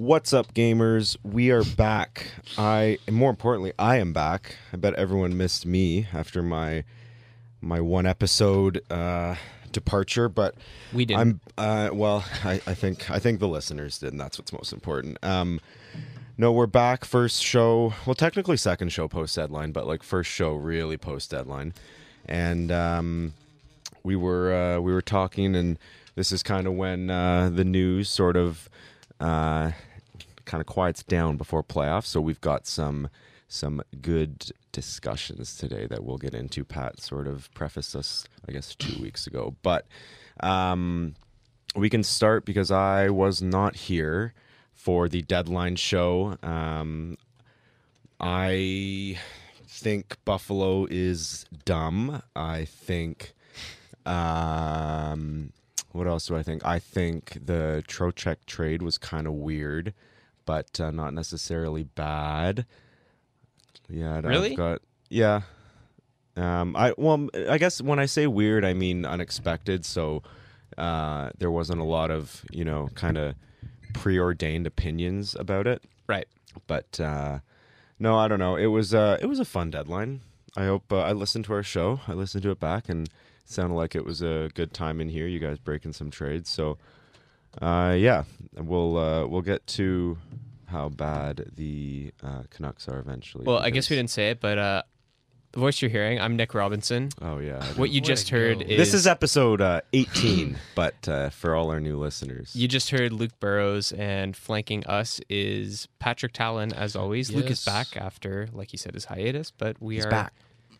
What's up, gamers? We are back. I, and more importantly, I am back. I bet everyone missed me after my my one episode uh, departure, but We didn't. I'm uh, well. I, I think I think the listeners did, and that's what's most important. Um, no, we're back. First show. Well, technically second show post deadline, but like first show really post deadline, and um, we were uh, we were talking, and this is kind of when uh, the news sort of uh, kind of quiets down before playoffs. So we've got some some good discussions today that we'll get into. Pat sort of prefaced us, I guess, two weeks ago, but um, we can start because I was not here for the deadline show. Um, I think Buffalo is dumb. I think. Um, what else do I think? I think the Trocheck trade was kind of weird, but uh, not necessarily bad. Yeah, Really? I've got yeah. Um, I well, I guess when I say weird, I mean unexpected. So uh, there wasn't a lot of you know kind of preordained opinions about it. right. But uh, no, I don't know. It was uh, it was a fun deadline. I hope uh, I listened to our show. I listened to it back and it sounded like it was a good time in here. You guys breaking some trades. So uh, yeah, we'll uh, we'll get to how bad the uh, Canucks are eventually. Well, I guess we didn't say it, but uh, the voice you're hearing, I'm Nick Robinson. Oh yeah. I What you Way just heard go. is this is episode uh, 18, but uh, for all our new listeners. you just heard Luke Burrows, and flanking us is Patrick Talon, as always. Luke is Yes. back after, like he said, his hiatus, but we He's are back.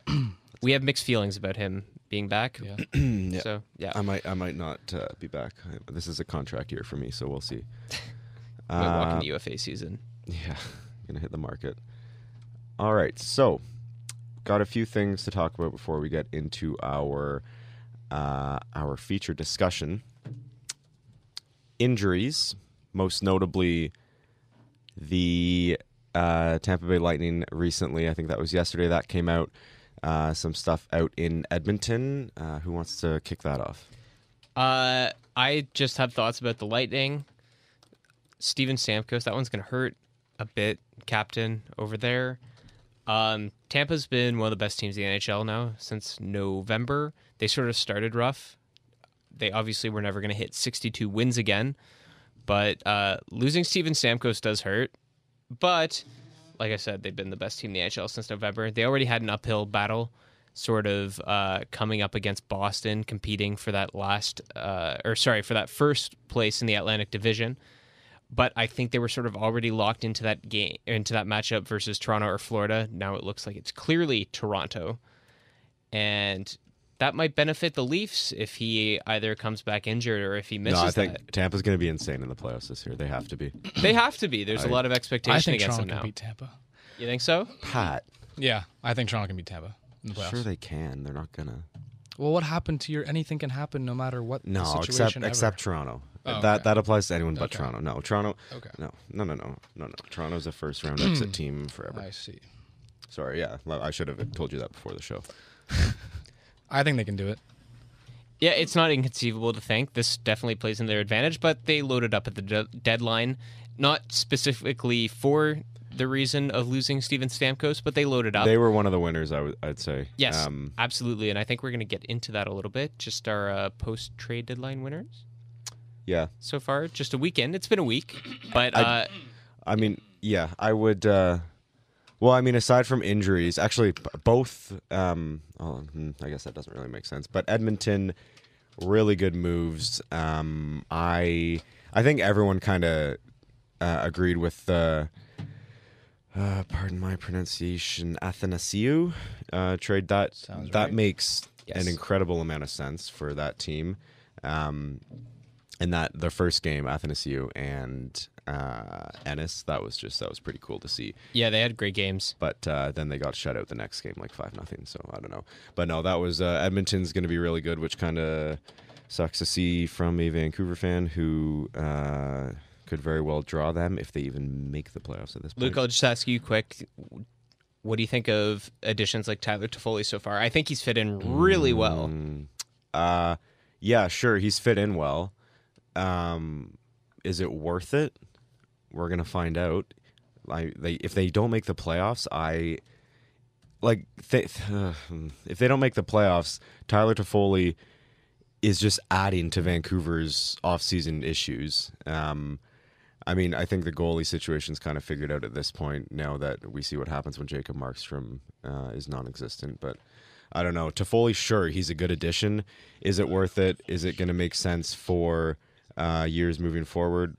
We have mixed feelings about him being back. Yeah. Yeah. So yeah, I might I might not uh, be back. I, this is a contract year for me, so we'll see. might walk Uh, into UFA season. Yeah, gonna hit the market. All right, so got a few things to talk about before we get into our uh, our feature discussion. Injuries, most notably the uh, Tampa Bay Lightning recently. I think that was yesterday. That came out. Uh, some stuff out in Edmonton. Uh, who wants to kick that off? Uh, I just have thoughts about the Lightning. Steven Stamkos, that one's gonna hurt a bit. Captain over there. Um, Tampa's been one of the best teams in the NHL now since November. They sort of started rough. They obviously were never gonna hit 62 wins again, but uh, losing Steven Stamkos does hurt. But like I said, they've been the best team in the NHL since November. They already had an uphill battle, sort of uh, coming up against Boston, competing for that last, uh, or sorry, for that first place in the Atlantic Division. But I think they were sort of already locked into that game, into that matchup versus Toronto or Florida. Now it looks like it's clearly Toronto, and that might benefit the Leafs if he either comes back injured or if he misses no, I think that. Tampa's going to be insane in the playoffs this year. They have to be. They have to be. There's a I- lot of expectation I think against Toronto them can now. beat Tampa. You think so? Pat, Yeah, I think Toronto can beat Tampa in the playoffs. sure they can. They're not gonna. well, what happened to your? Anything can happen, no matter what. the No, situation except ever. except Toronto. Oh, that okay. that applies to anyone but Okay. Toronto. No, Toronto. Okay, No, no, no, no, no, no. Toronto's a first round exit team forever. I see. Sorry, yeah, I should have told you that before the show. I think they can do it. Yeah, it's not inconceivable to think this definitely plays in their advantage, but they loaded up at the de- deadline, not specifically for the reason of losing Steven Stamkos, but they loaded up. They were one of the winners, I would I'd say. yes, Um, absolutely, and I think we're going to get into that a little bit. Just our uh, post trade deadline winners yeah. so far. Just a weekend. It's been a week, but I- uh, I mean, yeah, I would. Uh, well, I mean, aside from injuries, actually, both. Um, oh, hmm, I guess that doesn't really make sense. But Edmonton, really good moves. Um, I I think everyone kind of uh, agreed with the. Uh, pardon my pronunciation, Athanasiu uh, trade. That Sounds that right. makes Yes. an incredible amount of sense for that team. Um, and that the first game, Athanasiu and uh, Ennis, that was just that was pretty cool to see. yeah, they had great games. But uh, then they got shut out the next game, like five nothing. So I don't know. But no, that was uh, Edmonton's going to be really good, which kind of sucks to see from a Vancouver fan who uh, could very well draw them if they even make the playoffs at this point. Luke, I'll just ask you quick. What do you think of additions like Tyler Toffoli so far? I think he's fit in really well. Mm, uh, yeah, sure, he's fit in well. Um, is it worth it? we're gonna find out. Like they if they don't make the playoffs, I like they, if they don't make the playoffs, Tyler Toffoli is just adding to Vancouver's offseason issues. Um, I mean, I think the goalie situation's kind of figured out at this point now that we see what happens when Jacob Markstrom uh, is non-existent. But I don't know. Toffoli, sure, he's a good addition. Is it worth it? Is it going to make sense for uh, years moving forward?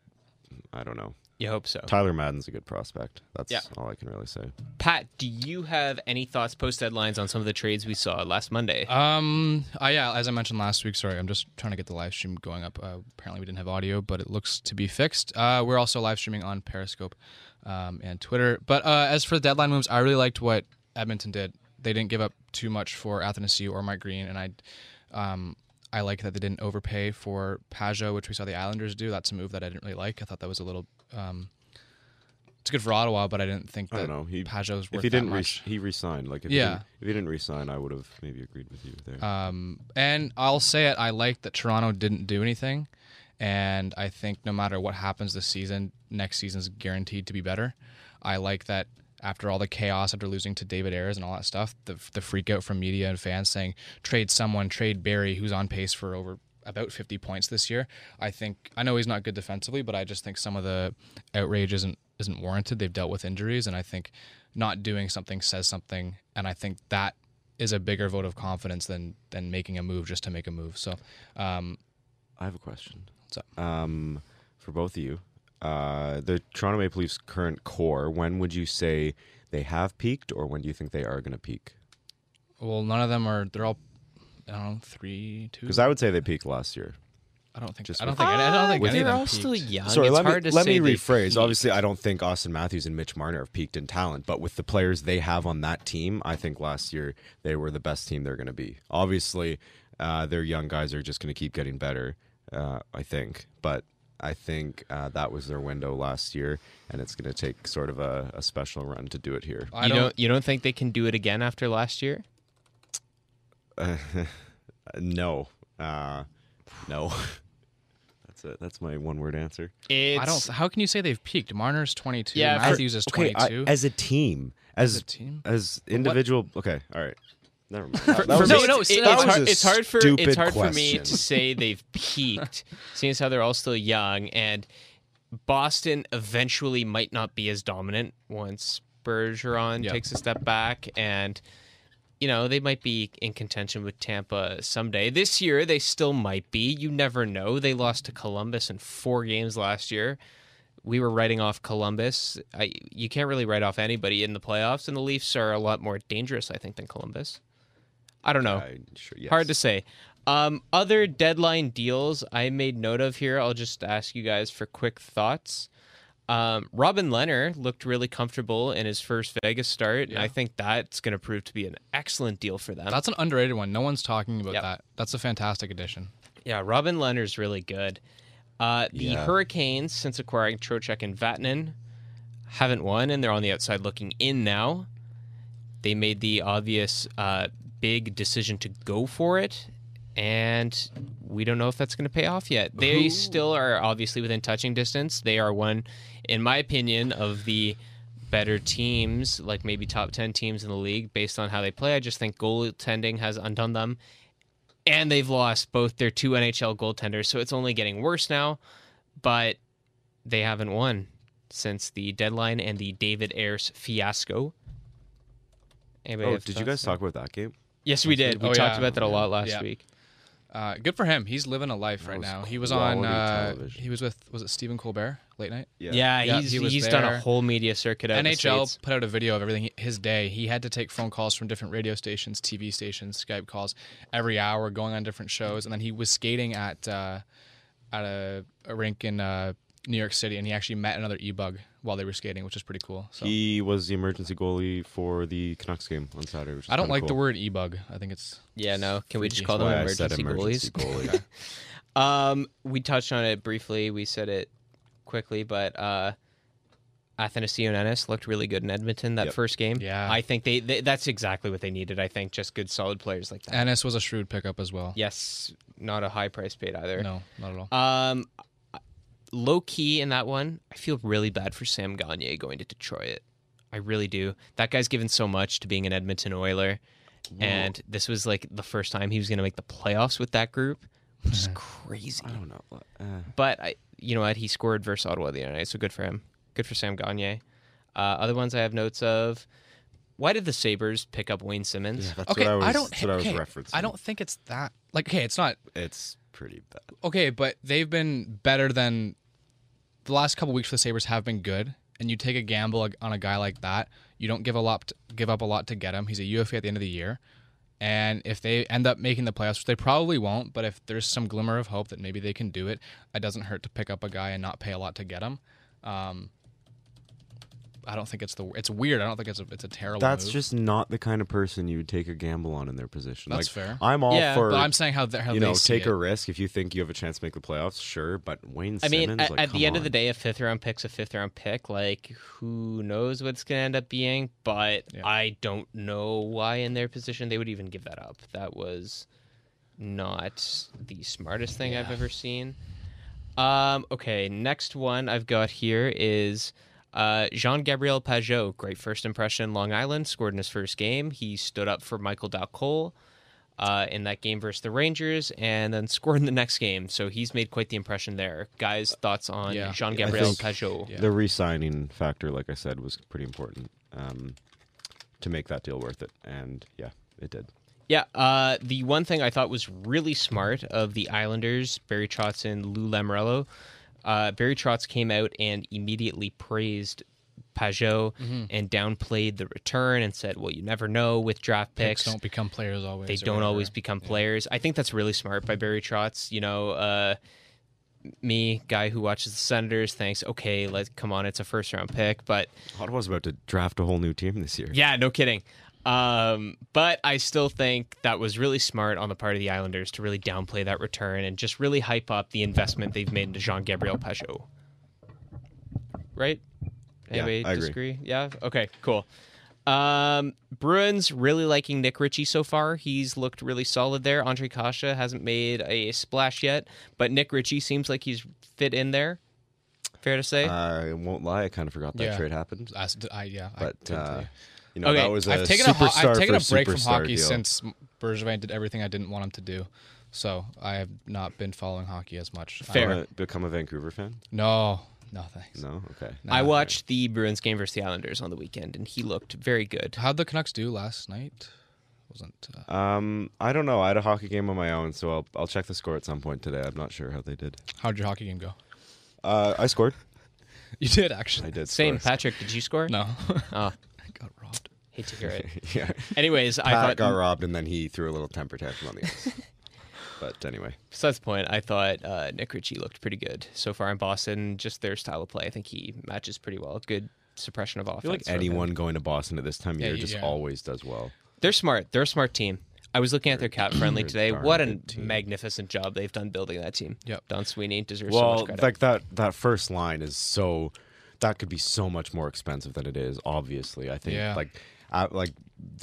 I don't know. You hope so. Tyler Madden's a good prospect. That's Yeah. all I can really say. Pat, do you have any thoughts post deadlines on some of the trades we saw last Monday? Um, uh, yeah, as I mentioned last week, sorry, I'm just trying to get the live stream going up. Uh, apparently, we didn't have audio, but it looks to be fixed. Uh, we're also live streaming on Periscope um, and Twitter. But uh, as for the deadline moves, I really liked what Edmonton did. They didn't give up too much for Athanasiu or Mike Green, and I, um, I like that they didn't overpay for Pageau, which we saw the Islanders do. That's a move that I didn't really like. I thought that was a little. Um, it's good for Ottawa, but I didn't think I that don't know. He, Pageau's worth if he didn't, re- much. he resigned. Like if Yeah. he didn't, if he didn't resign, I would have maybe agreed with you there. Um, and I'll say it, I like that Toronto didn't do anything. And I think no matter what happens this season, next season's guaranteed to be better. I like that after all the chaos after losing to David Ayres and all that stuff, the, the freak out from media and fans saying, trade someone, trade Barrie, who's on pace for over about 50 points this year. I think, I know he's not good defensively, but I just think some of the outrage isn't, isn't warranted. They've dealt with injuries, and I think not doing something says something. And I think that is a bigger vote of confidence than than making a move just to make a move. So, um, I have a question. What's up? Um, for both of you, uh, the Toronto Maple Leafs current core. When would you say they have peaked, or when do you think they are going to peak? well, none of them are. They're all. I don't know, three, two. Because I would say they peaked last year. I don't think. just I don't with- think. I don't think with- any of they're them all still young. Sorry, it's let hard me to let say me rephrase. peaked. Obviously, I don't think Auston Matthews and Mitch Marner have peaked in talent, but with the players they have on that team, I think last year they were the best team they're going to be. Obviously, uh, their young guys are just going to keep getting better. Uh, I think, but I think uh, that was their window last year, and it's going to take sort of a, a special run to do it here. I you don't. don't you don't think they can do it again after last year? no, uh, no. That's it. That's my one-word answer. It's, I don't. How can you say they've peaked? Marner's twenty two. Yeah, for- Matthews is Okay, I, as a team, as a team? as individual. Okay, all right. Never mind. That, that for was me, a- no, it's, no, it's, hard, a it's hard for it's stupid hard for me to say they've peaked, seeing as how they're all still young, and Boston eventually might not be as dominant once Bergeron Yeah. takes a step back, and you know they might be in contention with Tampa someday. This year they still might be. You never know. They lost to Columbus in four games last year. We were writing off Columbus. I, you can't really write off anybody in the playoffs, and the Leafs are a lot more dangerous, I think, than Columbus. I don't know. I- sure, yes. Hard to say. Um, other deadline deals I made note of here. I'll just ask you guys for quick thoughts. Um, Robin Lehner looked really comfortable in his first Vegas start, and I think that's going to prove to be an excellent deal for them. That's an underrated one. No one's talking about Yep. that. That's a fantastic addition. Yeah, Robin Lehner's really good. Uh, the Yeah. Hurricanes, since acquiring Trocheck and Vatanen, haven't won, and they're on the outside looking in now. They made the obvious uh, big decision to go for it, and we don't know if that's going to pay off yet. They still are obviously within touching distance. They are one, in my opinion, of the better teams, like maybe top 10 teams in the league based on how they play. I just think goaltending has undone them and they've lost both their two NHL goaltenders, so it's only getting worse now. But they haven't won since the deadline and the David Ayres fiasco. Anybody Oh, did you guys there? talk about that game? Yes, we did. We Oh, talked yeah. about that a lot last Yeah. week. Uh, good for him. He's living a life right now. He was on. Uh, he was with. Was it Stephen Colbert late night? Yeah, Yeah, he's he was he's done a whole media circuit out in the NHL put out a video of everything his day. He had to take phone calls from different radio stations, TV stations, Skype calls every hour, going on different shows, and then he was skating at uh, at a, a rink in uh, New York City, and he actually met another e-bug while they were skating, which is pretty cool. So He was the emergency goalie for the Canucks game on Saturday. Which I don't kinda like the word e-bug. I think it's Yeah, no. Can we just call them Why I said emergency, emergency goalies? goalie. Um, we touched on it briefly. We said it quickly, but uh, Athanasiu and Ennis looked really good in Edmonton that Yep. first game. Yeah. I think they, they that's exactly what they needed. I think just good, solid players like that. Ennis was a shrewd pickup as well. yes, not a high price paid either. No, not at all. Um, low key in that one, I feel really bad for Sam Gagne going to Detroit. I really do. That guy's given so much to being an Edmonton Oiler, and this was like the first time he was going to make the playoffs with that group, which is crazy. I don't know. Uh, But I, you know what? He scored versus Ottawa the other night, so good for him. Good for Sam Gagne. Uh, other ones I have notes of. Why did the Sabres pick up Wayne Simmonds? yeah, that's okay, what I was. don't. that's what I was okay, referencing. I don't think it's that. Like, okay, it's not It's pretty bad. okay, but they've been better than the last couple weeks for the Sabres have been good. And you take a gamble on a guy like that, you don't give a lot, to, give up a lot to get him. He's a UFA at the end of the year, and if they end up making the playoffs, which they probably won't, but if there's some glimmer of hope that maybe they can do it, it doesn't hurt to pick up a guy and not pay a lot to get him. Um, I don't think it's the. It's weird. I don't think it's a. It's a terrible. That's move. just not the kind of person you would take a gamble on in their position. That's like, fair. I'm all Yeah, for. But I'm saying how, they- how you they know, see take it. a risk if you think you have a chance to make the playoffs. Sure, but Wayne I Simmonds. mean, at, like, at the come end of the day, a fifth round pick's a fifth round pick. Like, who knows what's going to end up being? But Yeah. I don't know why, in their position, they would even give that up. That was not the smartest thing I've ever seen. Um, okay, next one I've got here is uh, Jean Gabriel Pageau. Great first impression in Long Island. Scored in his first game. He stood up for Michael Dal Colle uh, in that game versus the Rangers, and then scored in the next game. So he's made quite the impression there. Guys, thoughts on Yeah. Jean Gabriel think- Pageau? Yeah. the re-signing factor, like I said, was pretty important um, to make that deal worth it, and yeah, it did. Yeah, uh, the one thing I thought was really smart of the Islanders, Barry Trotz and Lou Lamoriello, uh, Barry Trotz came out and immediately praised Pageau and downplayed the return and said, "Well, you never know with draft Picks picks; don't become players always. they don't whatever. always become players." I think that's really smart by Barry Trotz. You know, uh, me, guy who watches the Senators, thinks, "Okay, let's come on, it's a first round pick," but Ottawa's about to draft a whole new team this year. yeah, no kidding. Um, but I still think that was really smart on the part of the Islanders to really downplay that return and just really hype up the investment they've made into Jean Gabriel Pageau. Right? Yeah, Anybody I agree. Yeah. Okay. Cool. Um, Bruins really liking Nick Ritchie so far. He's looked really solid there. Ondrej Kase hasn't made a splash yet, but Nick Ritchie seems like he's fit in there. Fair to say. I won't lie, I kind of forgot that Yeah. trade happened, As- I, yeah, but couldn't uh, you. you know Okay, that was a I've taken a, ho- I've taken a break from hockey deal. since Bergevin did everything I didn't want him to do. So I have not been following hockey as much. I- Fair. Wanna become a Vancouver fan? no, no thanks. No, okay. Nah. I watched the Bruins game versus the Islanders on the weekend, and he looked very good. How'd the Canucks do last night? Wasn't uh, Um, I don't know. I had a hockey game on my own, so I'll I'll check the score at some point today. I'm not sure how they did. how'd your hockey game go? Uh, I scored. You did actually. I did. Same, score. Patrick. Did you score? No, Oh, I got robbed. hate to hear it. yeah. Anyways, I Pat thought. got robbed, and then he threw a little temper tantrum on the ice. but anyway, Besides the point, I thought uh, Nick Ritchie looked pretty good so far in Boston. Just their style of play, I think he matches pretty well. Good suppression of offense. I feel like anyone going to Boston at this time of Yeah, year you- just yeah. always does well. They're smart. They're a smart team. I was looking at their cap friendly today. darn What a good team. magnificent job they've done building that team. Yep. Don Sweeney deserves so Well, much credit. like that that first line is so that could be so much more expensive than it is. Obviously, I think Yeah. like uh, like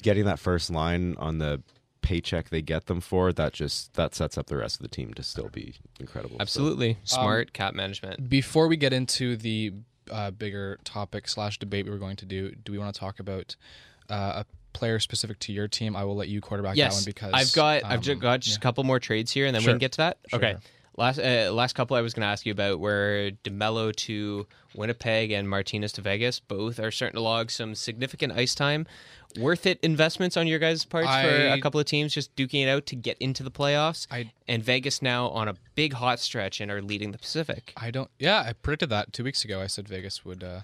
getting that first line on the paycheck they get them for that just that sets up the rest of the team to still be incredible. So- Absolutely smart cap management. Before we get into the uh, bigger topic slash debate we were going to do, do we want to talk about uh, a player specific to your team? I will let you quarterback that one because I've got I've um, just got just a couple more trades here, and then Sure. we can get to that. Sure, okay. Last uh, last couple I was going to ask you about were Demelo to Winnipeg and Martinez to Vegas. Both are starting to log some significant ice time. Worth it investments on your guys' parts for a couple of teams just duking it out to get into the playoffs. I- and Vegas now on a big hot stretch and are leading the Pacific. I don't. Yeah, I predicted that two weeks ago. I said Vegas would uh,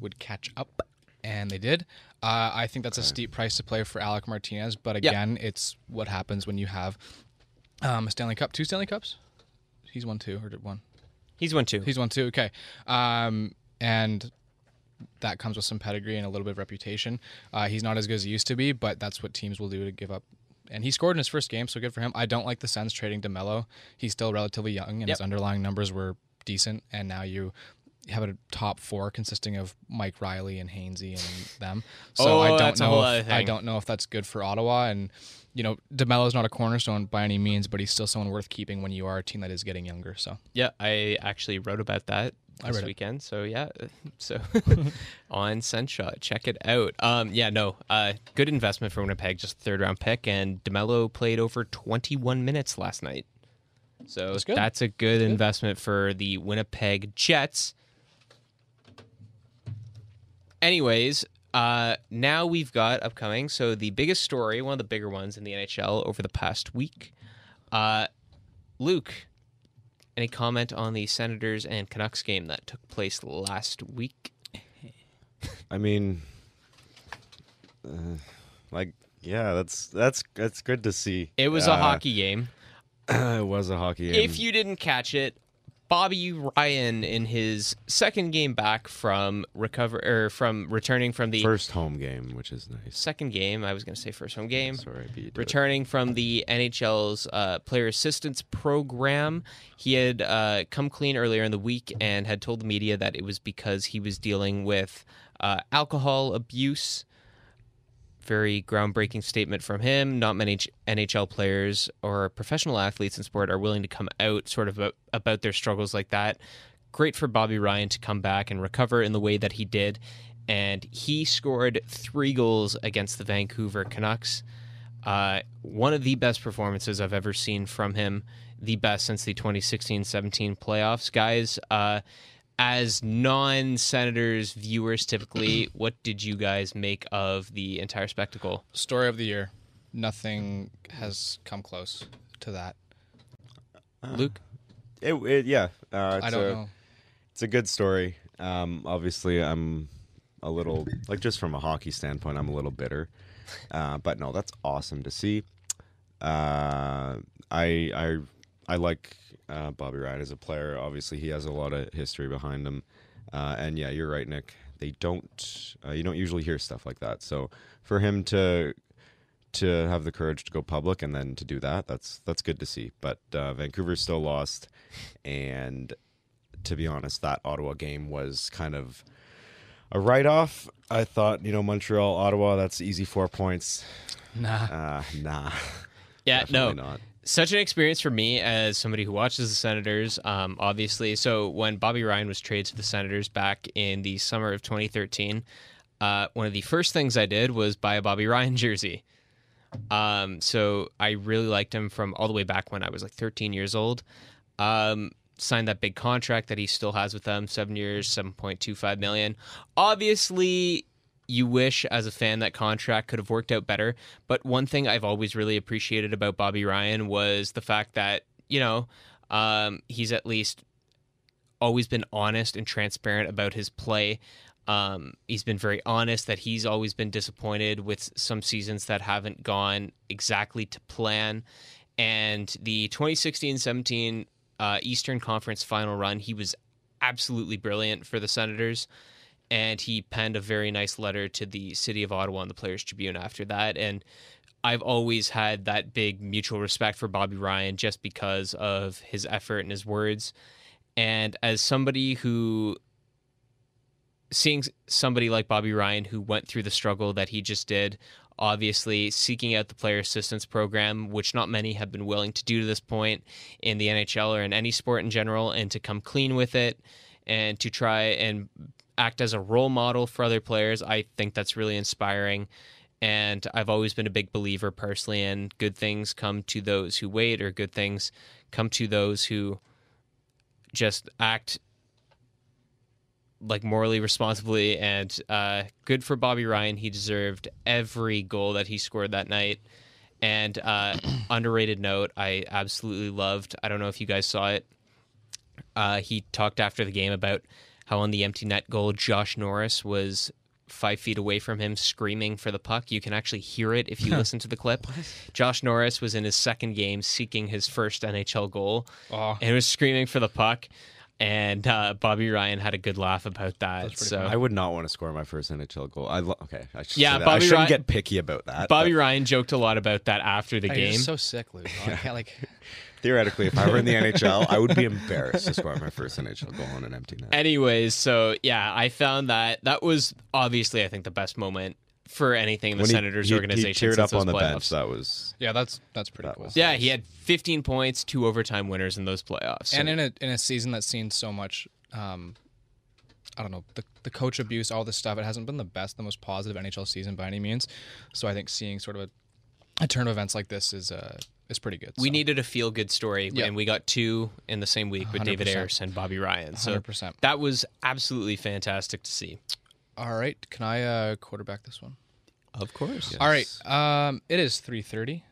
would catch up, and they did. Uh, I think that's a steep price to play for Alec Martinez, but Yeah. again, it's what happens when you have um, a Stanley Cup, two Stanley Cups. He's won two or did one? He's one two. He's won two. Okay, um, and that comes with some pedigree and a little bit of reputation. Uh, he's not as good as he used to be, but that's what teams will do to give up. And he scored in his first game, so good for him. I don't like the Sens trading Demelo. He's still relatively young, and his underlying numbers were decent. And now you have a top four consisting of Mike Reilly and Hainsey and them. So Oh, I don't know. if- I don't know if that's good for Ottawa. And you know, Demelo's not a cornerstone by any means, but he's still someone worth keeping when you are a team that is getting younger. So Yeah, I actually wrote about that this read it. weekend. So yeah, so on Senshot, check it out. Um, yeah, no, uh, good investment for Winnipeg, just third round pick, and Demelo played over 21 minutes last night. So That's good. that's a good investment for the Winnipeg Jets. Anyways, uh, now we've got upcoming. So the biggest story, one of the bigger ones in the NHL over the past week. Uh, Luke, any comment on the Senators and Canucks game that took place last week? I mean, uh, like, yeah, that's that's that's good to see. It was a Uh, hockey game. it was a hockey game. If you didn't catch it, Bobby Ryan in his second game back from recover or from returning from the first home game, which is nice. second game, I was going to say first home game. Sorry, beat it. returning from the NHL's uh, player assistance program. He had uh, come clean earlier in the week and had told the media that it was because he was dealing with uh, alcohol abuse. Very groundbreaking statement from him. Not many NHL players or professional athletes in sport are willing to come out sort of about, about their struggles like that. Great for Bobby Ryan to come back and recover in the way that he did. And he scored three goals against the Vancouver Canucks. Uh, one of the best performances I've ever seen from him, the best since the 2016 17 playoffs. Guys, uh, as non Senators viewers typically, what did you guys make of the entire spectacle? story of the year, nothing has come close to that. Luke? It, it- yeah, uh, it's I don't a, know. It's a good story. Um, obviously, I'm a little like just from a hockey standpoint, I'm a little bitter. Uh, but no, that's awesome to see. Uh, I I I like uh, Bobby Ryan as a player. Obviously, he has a lot of history behind him. Uh, and yeah, you're right, Nick. They don't. Uh, you don't usually hear stuff like that. So for him to to have the courage to go public and then to do that, that's that's good to see. But uh, Vancouver's still lost, and to be honest, that Ottawa game was kind of a write off. I thought, you know, Montreal, Ottawa, that's easy four points. Nah. Uh, nah. Yeah, no. Not. Such an experience for me as somebody who watches the Senators. Um, obviously, so when Bobby Ryan was traded to the Senators back in the summer of 2013, uh, one of the first things I did was buy a Bobby Ryan jersey. Um, so I really liked him from all the way back when I was like 13 years old. Um, signed that big contract that he still has with them, seven years, 7.25 million. Obviously, you wish as a fan that contract could have worked out better. But one thing I've always really appreciated about Bobby Ryan was the fact that, you know, um, he's at least always been honest and transparent about his play. Um, he's been very honest that he's always been disappointed with some seasons that haven't gone exactly to plan. And the 2016 17 uh, Eastern Conference final run, he was absolutely brilliant for the Senators. And he penned a very nice letter to the city of Ottawa and the Players Tribune after that. And I've always had that big mutual respect for Bobby Ryan just because of his effort and his words. And as somebody who seeing somebody like Bobby Ryan who went through the struggle that he just did, obviously seeking out the player assistance program, which not many have been willing to do to this point in the NHL or in any sport in general, and to come clean with it and to try and act as a role model for other players, I think that's really inspiring. And I've always been a big believer personally in good things come to those who wait, or good things come to those who just act like morally responsibly and uh, good for Bobby Ryan. He deserved every goal that he scored that night. And uh, underrated note, I absolutely loved. I don't know if you guys saw it. Uh, he talked after the game about how on the empty net goal, Josh Norris was five feet away from him screaming for the puck. You can actually hear it if you listen to the clip. Josh Norris was in his second game seeking his first NHL goal Oh. and was screaming for the puck. And uh, Bobby Ryan had a good laugh about that. pretty So I would not want to score my first NHL goal. I lo- okay. I should Yeah. Bobby I shouldn't Ryan- get picky about that. Bobby but Ryan joked a lot about that after the Hey, game. So sick, Luke. I can't like. theoretically, if I were in the NHL, I would be embarrassed to score my first NHL goal on an empty net. Anyways, so yeah, I found that that was obviously I think the best moment for anything in the When he- Senators he, organization. he teared since up on the those bench. playoffs. That was Yeah, that's that's pretty That cool. was- Yeah, he had 15 points, two overtime winners in those playoffs. and So- in a in a season that's seen so much um I don't know, the, the coach abuse, all this stuff, it hasn't been the best, the most positive NHL season by any means. So I think seeing sort of a, a turn of events like this is uh is pretty good. we so. needed a feel good story, Yeah. and we got two in the same week with David 100%. Ayres and Bobby Ryan. So 100%. that was absolutely fantastic to see. All right, can I uh quarterback this one? Of course. All right. Um, it is 3:30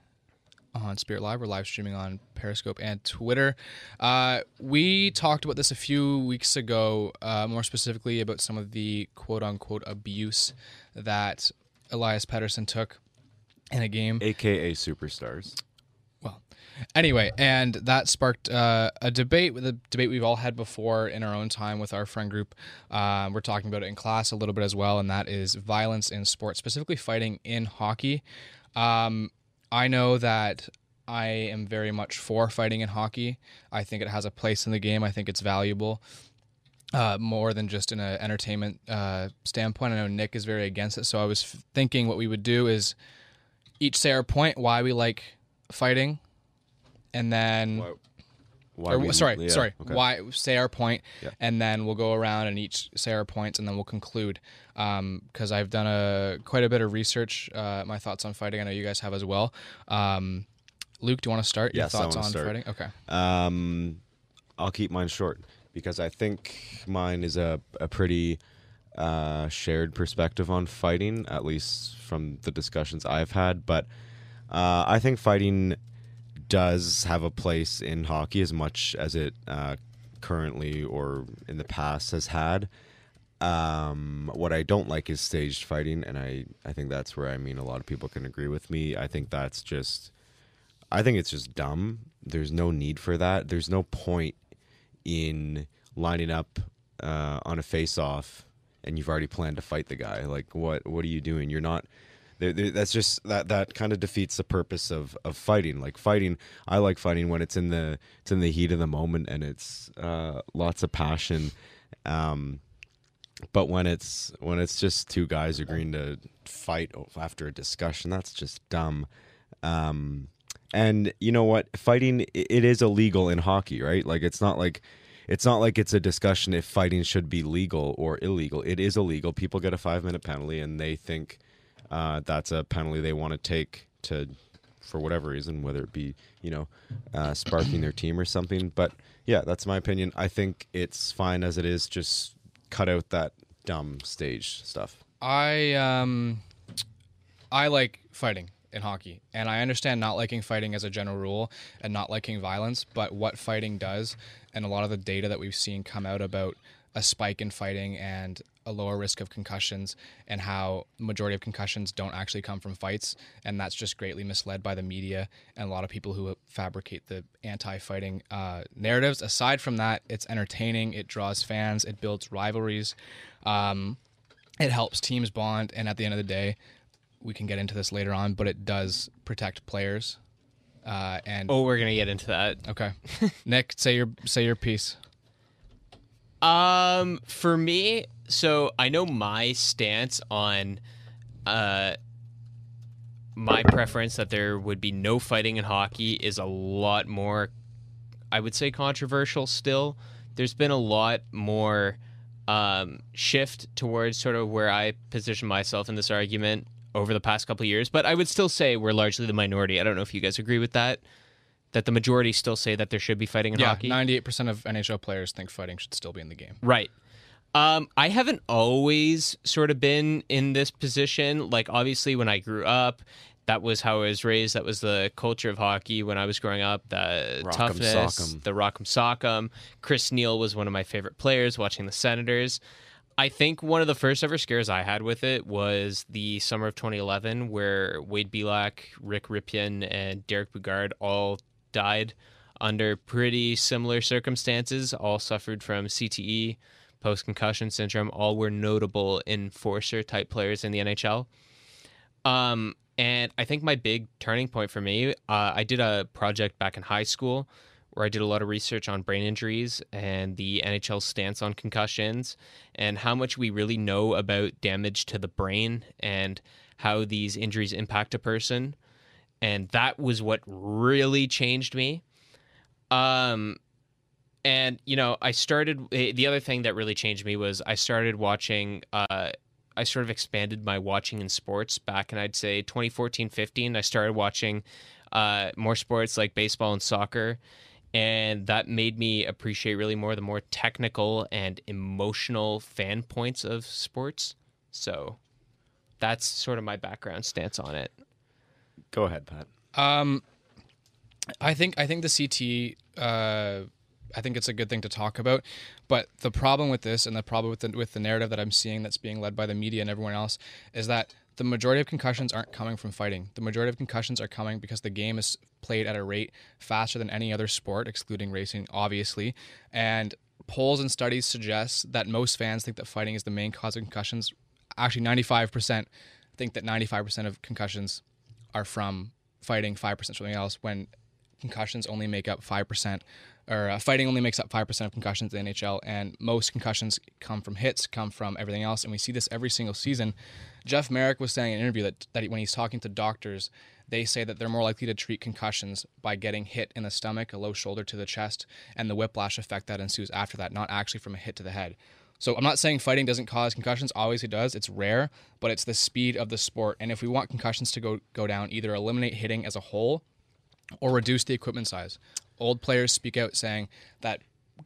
on Spirit Live. We're live streaming on Periscope and Twitter. Uh, we talked about this a few weeks ago, uh, more specifically about some of the quote unquote abuse that Elias Pettersson took in a game. AKA superstars. Anyway, and that sparked uh, a debate, the debate we've all had before in our own time with our friend group. Um, we're talking about it in class a little bit as well, and that is violence in sports, specifically fighting in hockey. Um, I know that I am very much for fighting in hockey. I think it has a place in the game. I think it's valuable. Uh, more than just in an entertainment uh, standpoint. I know Nick is very against it, so I was f- thinking what we would do is each say our point why we like fighting, and then Why- why or, we- sorry, yeah, sorry, okay. why say our point, Yeah. and then we'll go around and each say our points, and then we'll conclude. Because I've done a quite a bit of research, uh, my thoughts on fighting. I know you guys have as well. Um, Luke, do you want to start your Yes, I thoughts on start. fighting? Okay. Um, I'll keep mine short because I think mine is a, a pretty uh, shared perspective on fighting, at least from the discussions I've had. But uh, I think fighting does have a place in hockey as much as it uh, currently or in the past has had. Um, what I don't like is staged fighting, and I, I think that's where I mean a lot of people can agree with me. I think that's just I think it's just dumb. There's no need for that. There's no point in lining up uh, on a face-off and you've already planned to fight the guy. Like, what? What are you doing? You're not. There- there- That's just that. That kind of defeats the purpose of, of fighting. Like fighting, I like fighting when it's in the it's in the heat of the moment and it's uh, lots of passion. Um, but when it's when it's just two guys agreeing to fight after a discussion, that's just dumb. Um, and you know what? Fighting it is illegal in hockey, right? Like it's not like it's not like it's a discussion if fighting should be legal or illegal. It is illegal. People get a five minute penalty, and they think uh, that's a penalty they want to take to for whatever reason, whether it be you know uh, sparking their team or something. But yeah, that's my opinion. I think it's fine as it is. Just cut out that dumb stage stuff. I um I like fighting in hockey, and I understand not liking fighting as a general rule and not liking violence, but what fighting does, and a lot of the data that we've seen come out about a spike in fighting and a lower risk of concussions and how majority of concussions don't actually come from fights. And that's just greatly misled by the media and a lot of people who fabricate the anti-fighting uh, narratives. Aside from that it's entertaining. It draws fans. It builds rivalries. Um, it helps teams bond. And at the end of the day we can get into this later on but it does protect players uh, and Oh, we're gonna get into that. okay. Nick say your say your piece. Um, for me, so I know my stance on, uh, my preference that there would be no fighting in hockey is a lot more, I would say, controversial. Still, there's been a lot more um, shift towards sort of where I position myself in this argument over the past couple of years. But I would still say we're largely the minority. I don't know if you guys agree with that. That the majority still say that there should be fighting in yeah hockey. 98% of nhl players think fighting should still be in the game Right. Um, I haven't always sort of been in this position. Like, obviously, when I grew up, that was how I was raised. That was the culture of hockey when I was growing up. The Rock'em toughness, sock'em. the rock'em sock'em. Chris Neil was one of my favorite players watching the Senators. I think one of the first ever scares I had with it was the summer of 2011, where Wade Belak, Rick Rypien, and Derek Boogaard all died under pretty similar circumstances. All suffered from CTE, post concussion syndrome. All were notable enforcer type players in the NHL. Um, and I think my big turning point for me, uh, I did a project back in high school where I did a lot of research on brain injuries and the NHL stance on concussions and how much we really know about damage to the brain and how these injuries impact a person. And that was what really changed me. Um, and you know, I started. eh, The other thing that really changed me was I started watching. Uh, I sort of expanded my watching in sports back in I'd say 2014, 15. I started watching uh, more sports like baseball and soccer, and that made me appreciate really more the more technical and emotional fan points of sports. So that's sort of my background stance on it. Go ahead, Pat. Um, I think I think the CT. Uh, I think it's a good thing to talk about, but the problem with this and the problem with the, with the narrative that I'm seeing that's being led by the media and everyone else is that the majority of concussions aren't coming from fighting. The majority of concussions are coming because the game is played at a rate faster than any other sport, excluding racing, obviously. And polls and studies suggest that most fans think that fighting is the main cause of concussions. Actually, 95% think that 95% of concussions are from fighting, 5% something else, when concussions only make up 5%, or uh, fighting only makes up 5% of concussions in the NHL, and most concussions come from hits, come from everything else. And we see this every single season. Jeff Marek was saying in an interview that, that when he's talking to doctors, they say that they're more likely to treat concussions by getting hit in the stomach, a low shoulder to the chest, and the whiplash effect that ensues after that, not actually from a hit to the head. So I'm not saying fighting doesn't cause concussions. Obviously, it does. It's rare, but it's the speed of the sport. And if we want concussions to go go down, either eliminate hitting as a whole, or reduce the equipment size. Old players speak out saying that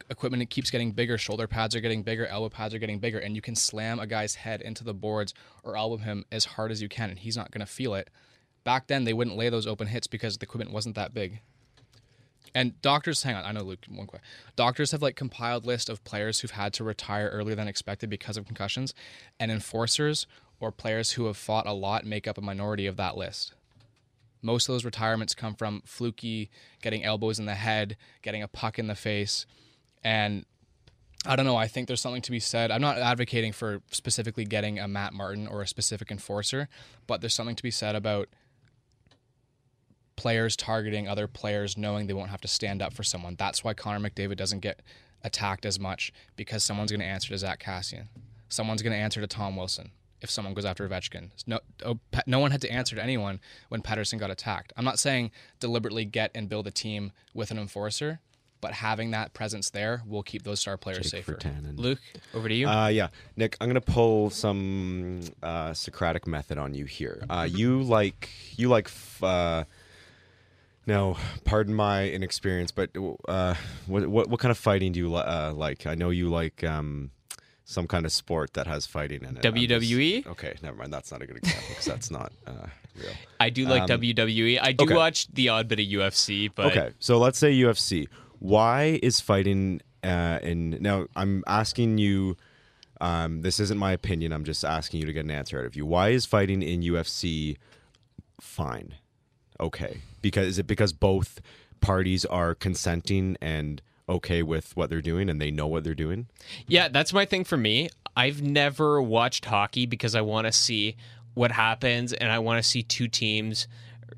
equipment keeps getting bigger, shoulder pads are getting bigger, elbow pads are getting bigger, and you can slam a guy's head into the boards or elbow him as hard as you can, and he's not going to feel it. Back then, they wouldn't lay those open hits because the equipment wasn't that big. And doctors, hang on, I know Luke, one quick. Doctors have like compiled list of players who've had to retire earlier than expected because of concussions, and enforcers or players who have fought a lot make up a minority of that list. Most of those retirements come from fluky, getting elbows in the head, getting a puck in the face, and I don't know. I think there's something to be said. I'm not advocating for specifically getting a Matt Martin or a specific enforcer, but there's something to be said about players targeting other players knowing they won't have to stand up for someone. That's why Connor McDavid doesn't get attacked as much because someone's going to answer to Zack Kassian. Someone's going to answer to Tom Wilson if someone goes after Ovechkin. No, oh, no one had to answer to anyone when Pettersson got attacked. I'm not saying deliberately get and build a team with an enforcer, but having that presence there will keep those star players Jake safer. Virtanen. Luke, over to you. Uh, yeah, Nick, I'm gonna pull some uh, Socratic method on you here. Uh, you like you like f- uh, now, pardon my inexperience, but uh, what, what what kind of fighting do you li- uh, like? I know you like um, some kind of sport that has fighting in it. I'm just- WWE? okay, never mind. That's not a good example because that's not uh, real. I do like um, WWE. I do okay. watch the odd bit of UFC, but Okay, so let's say UFC. Why is fighting uh, in now? I'm asking you. Um, this isn't my opinion. I'm just asking you to get an answer out of you. Why is fighting in UFC fine? Okay, because is it because both parties are consenting and okay with what they're doing and they know what they're doing? Yeah, that's my thing for me. I've never watched hockey because I want to see what happens and I want to see two teams,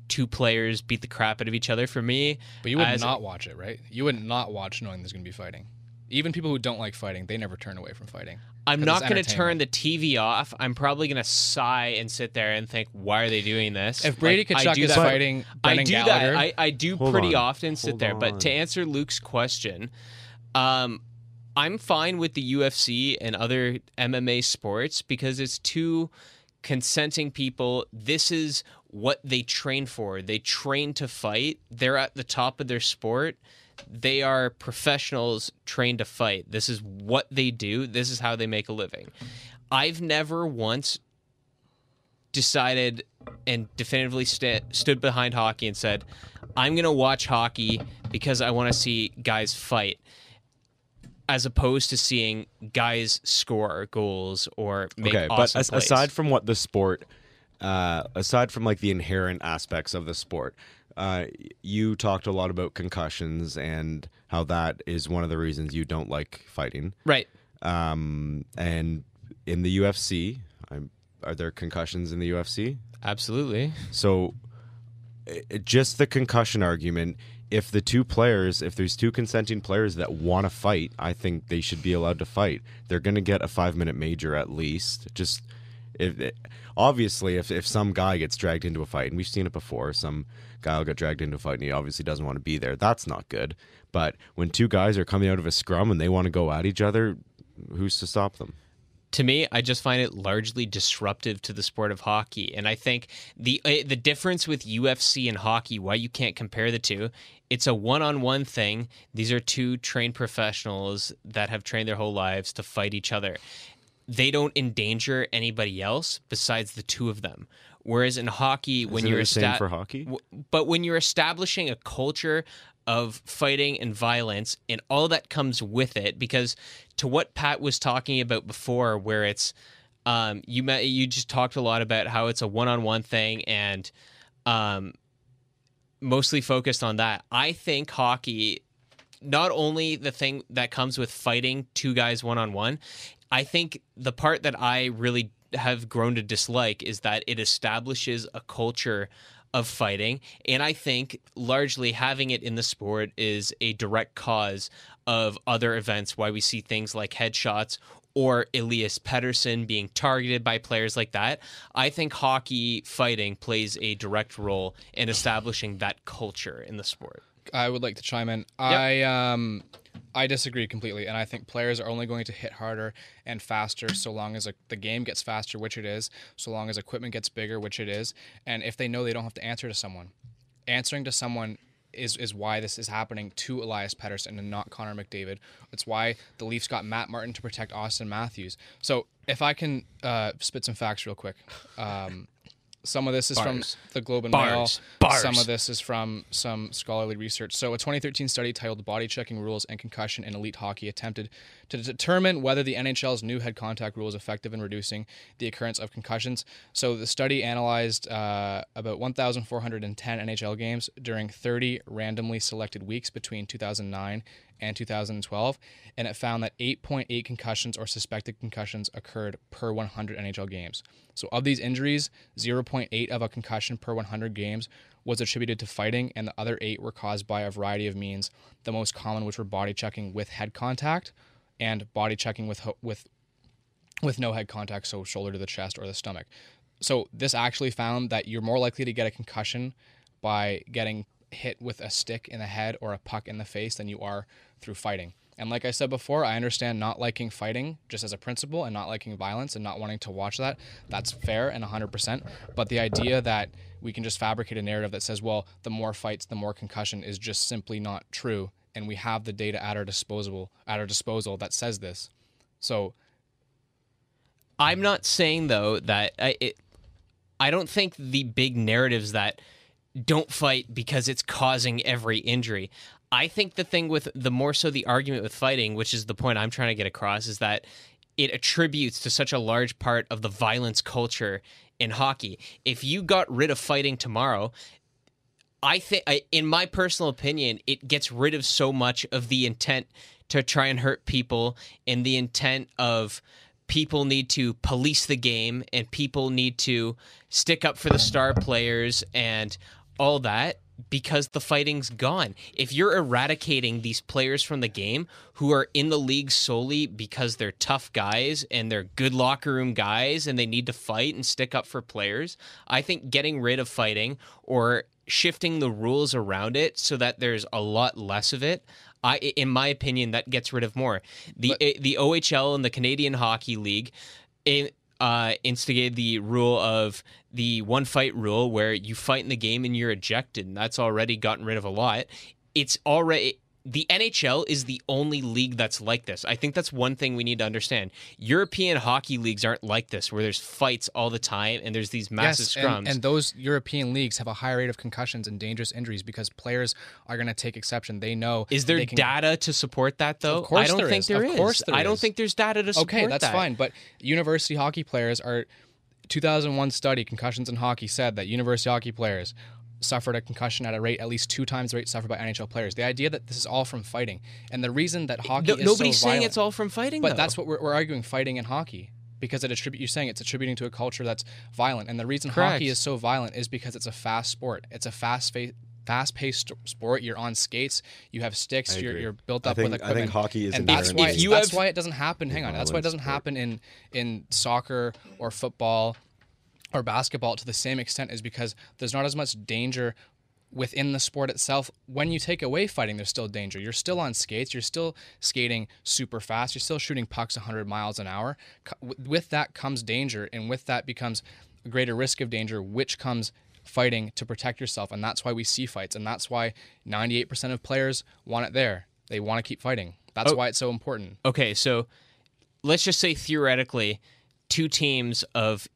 two players beat the crap out of each other. For me, But you would as- not watch it, right? You would not watch knowing there's going to be fighting. Even people who don't like fighting, they never turn away from fighting. I'm 'Cause not going to turn the TV off. I'm probably going to sigh and sit there and think, why are they doing this? If Brady Like, I Tkachuk do is that- fighting I do Gallagher, that. I, I do Hold pretty on. often sit Hold there. But to answer Luke's question, um, I'm fine with the UFC and other MMA sports because it's two consenting people. This is what they train for. They train to fight. They're at the top of their sport. They are professionals trained to fight. This is what they do. This is how they make a living. I've never once decided and definitively sta stood behind hockey and said, I'm going to watch hockey because I want to see guys fight, as opposed to seeing guys score goals or make okay, awesome but aside from what the sport, uh, aside from like the inherent aspects of the sport, uh, you talked a lot about concussions and how that is one of the reasons you don't like fighting. right. Um, and in the UFC, I'm, are there concussions in the UFC? Absolutely. So, i- just the concussion argument if the two players, if there's two consenting players that want to fight, I think they should be allowed to fight. They're going to get a five minute major at least. Just if it, obviously, if if some guy gets dragged into a fight, and we've seen it before, some guy will get dragged into a fight and he obviously doesn't want to be there. That's not good. But when two guys are coming out of a scrum and they want to go at each other, who's to stop them? to me, I just find it largely disruptive to the sport of hockey. And I think the uh, the difference with UFC and hockey, why you can't compare the two, it's a one-on-one thing. These are two trained professionals that have trained their whole lives to fight each other. They don't endanger anybody else besides the two of them. Whereas in hockey, when Isn't it you're esta- for hockey? w- but when you're establishing a culture of fighting and violence and all that comes with it because to what pat was talking about before where it's um, you met, you just talked a lot about how it's a one-on-one thing and um, mostly focused on that i think hockey not only the thing that comes with fighting two guys one-on-one i think the part that i really have grown to dislike is that it establishes a culture of fighting. And I think largely having it in the sport is a direct cause of other events, why we see things like headshots or Elias Pettersson being targeted by players like that. I think hockey fighting plays a direct role in establishing that culture in the sport. I would like to chime in. I um I disagree completely, and I think players are only going to hit harder and faster so long as a, the game gets faster, which it is, so long as equipment gets bigger, which it is, and if they know they don't have to answer to someone. Answering to someone is is why this is happening to Elias Pettersson and not Connor McDavid. It's why the Leafs got Matt Martin to protect Auston Matthews. So if I can uh, spit some facts real quick. Um, some of this is Bars. from the Globe and Bars. Mail. Bars. Some of this is from some scholarly research. So, a 2013 study titled Body Checking Rules and Concussion in Elite Hockey attempted to determine whether the NHL's new head contact rule is effective in reducing the occurrence of concussions. So, the study analyzed uh, about 1,410 NHL games during 30 randomly selected weeks between 2009 and 2012, and it found that 8.8 concussions or suspected concussions occurred per 100 NHL games. So, of these injuries, 0.8 of a concussion per 100 games was attributed to fighting, and the other eight were caused by a variety of means. The most common, which were body checking with head contact, and body checking with with with no head contact, so shoulder to the chest or the stomach. So this actually found that you're more likely to get a concussion by getting hit with a stick in the head or a puck in the face than you are through fighting. And like I said before, I understand not liking fighting just as a principle and not liking violence and not wanting to watch that. That's fair and 100%. But the idea that we can just fabricate a narrative that says, well, the more fights, the more concussion is just simply not true. And we have the data at our disposal at our disposal that says this. So I'm not saying though that I it, I don't think the big narratives that don't fight because it's causing every injury. I think the thing with the more so the argument with fighting, which is the point I'm trying to get across, is that it attributes to such a large part of the violence culture in hockey. If you got rid of fighting tomorrow, I think, in my personal opinion, it gets rid of so much of the intent to try and hurt people and the intent of people need to police the game and people need to stick up for the star players and all that because the fighting's gone. If you're eradicating these players from the game who are in the league solely because they're tough guys and they're good locker room guys and they need to fight and stick up for players, I think getting rid of fighting or shifting the rules around it so that there's a lot less of it. I, in my opinion, that gets rid of more. The eh, the OHL and the Canadian Hockey League, in, uh, instigated the rule of the one fight rule where you fight in the game and you're ejected, and that's already gotten rid of a lot. It's already the NHL is the only league that's like this. I think that's one thing we need to understand. European hockey leagues aren't like this, where there's fights all the time and there's these massive yes, scrums. and, and those European leagues have a high rate of concussions and dangerous injuries because players are going to take exception. They know is there can, data to support that though? Of course I don't there think is. there Of is. course there I don't is. think there's data to support that. Okay, that's that. fine. But university hockey players are 2001 study concussions in hockey said that university hockey players suffered a concussion at a rate at least two times the rate suffered by NHL players. The idea that this is all from fighting and the reason that hockey No- is nobody's so saying violent- it's all from fighting, But though. that's what we're, we're arguing: fighting and hockey, because it attribute. You're saying it's attributing to a culture that's violent, and the reason Correct. hockey is so violent is because it's a fast sport. It's a fast fa- fast-paced sport. You're on skates. You have sticks. You're, you're built I up think- with I equipment. think hockey is and that's why you that's have- why it doesn't happen. Hang on, that's why it doesn't sport. happen in in soccer or football or basketball to the same extent is because there's not as much danger within the sport itself. When you take away fighting, there's still danger. You're still on skates. You're still skating super fast. You're still shooting pucks 100 miles an hour. With that comes danger, and with that becomes a greater risk of danger, which comes fighting to protect yourself. And that's why we see fights, and that's why 98% of players want it there. They want to keep fighting. That's Oh. why it's so important. Okay, so let's just say theoretically, two teams of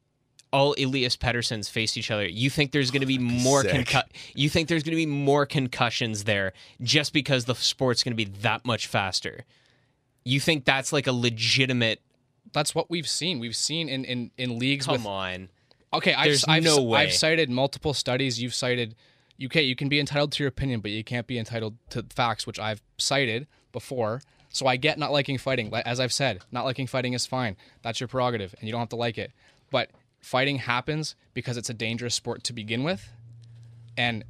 all Elias Petterssons face each other. You think there's going to be more sick. concu- You think there's going to be more concussions there just because the sport's going to be that much faster? You think that's like a legitimate? That's what we've seen. We've seen in in, in leagues Come with on. Okay, I've, There's I've, no way. I've cited multiple studies. You've cited. Okay, you can be entitled to your opinion, but you can't be entitled to facts, which I've cited before. So I get not liking fighting. As I've said, not liking fighting is fine. That's your prerogative, and you don't have to like it. But fighting happens because it's a dangerous sport to begin with, and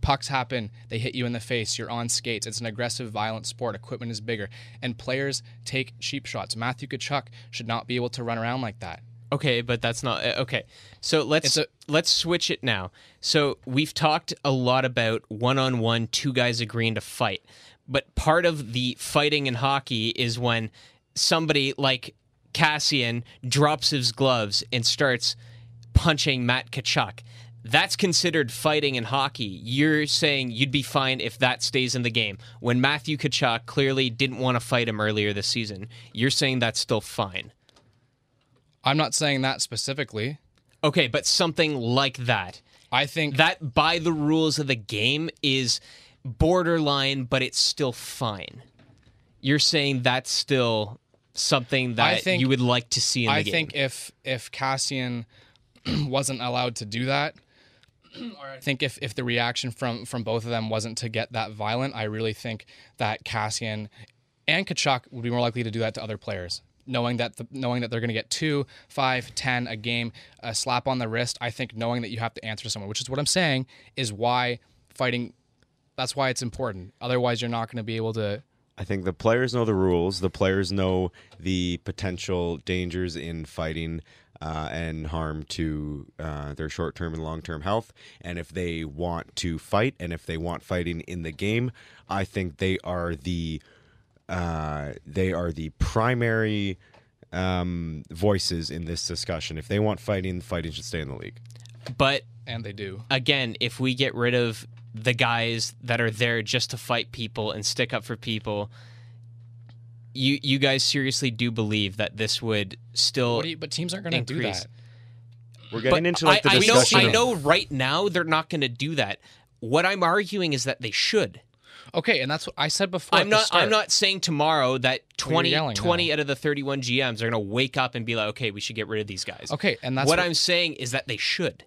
pucks happen. They hit you in the face. You're on skates. It's an aggressive, violent sport. Equipment is bigger, and players take cheap shots. Matthew Tkachuk should not be able to run around like that. Okay, but that's not uh, okay. So let's a- let's switch it now. So we've talked a lot about one-on-one, two guys agreeing to fight. But part of the fighting in hockey is when somebody like Kassian drops his gloves and starts punching Matt Tkachuk. That's considered fighting in hockey. You're saying you'd be fine if that stays in the game. When Matthew Tkachuk clearly didn't want to fight him earlier this season, you're saying that's still fine. I'm not saying that specifically. Okay, but something like that. I think That by the rules of the game is borderline, but it's still fine. You're saying that's still something that think- you would like to see in the I game. think if if Kassian wasn't allowed to do that, or I think if, if the reaction from from both of them wasn't to get that violent, I really think that Kassian and Tkachuk would be more likely to do that to other players. Knowing that the, knowing that they're going to get two, five, ten a game, a slap on the wrist. I think knowing that you have to answer someone, which is what I'm saying, is why fighting. That's why it's important. Otherwise, you're not going to be able to. I think the players know the rules. The players know the potential dangers in fighting uh, and harm to uh, their short term and long term health. And if they want to fight and if they want fighting in the game, I think they are the uh, they are the primary um, voices in this discussion. If they want fighting, fighting should stay in the league. but And they do. again, if we get rid of the guys that are there just to fight people and stick up for people, you you guys seriously do believe that this would still? What you, but teams aren't going to do that. We're getting into like the I, I know, discussion. I know right now they're not going to do that. What I'm arguing is that they should. Okay, and that's what I said before. I'm at the not. start. I'm not saying tomorrow that 20, yelling 20 out of the 31 GMs are going to wake up and be like, okay, we should get rid of these guys. Okay, and that's what, what- I'm saying is that they should.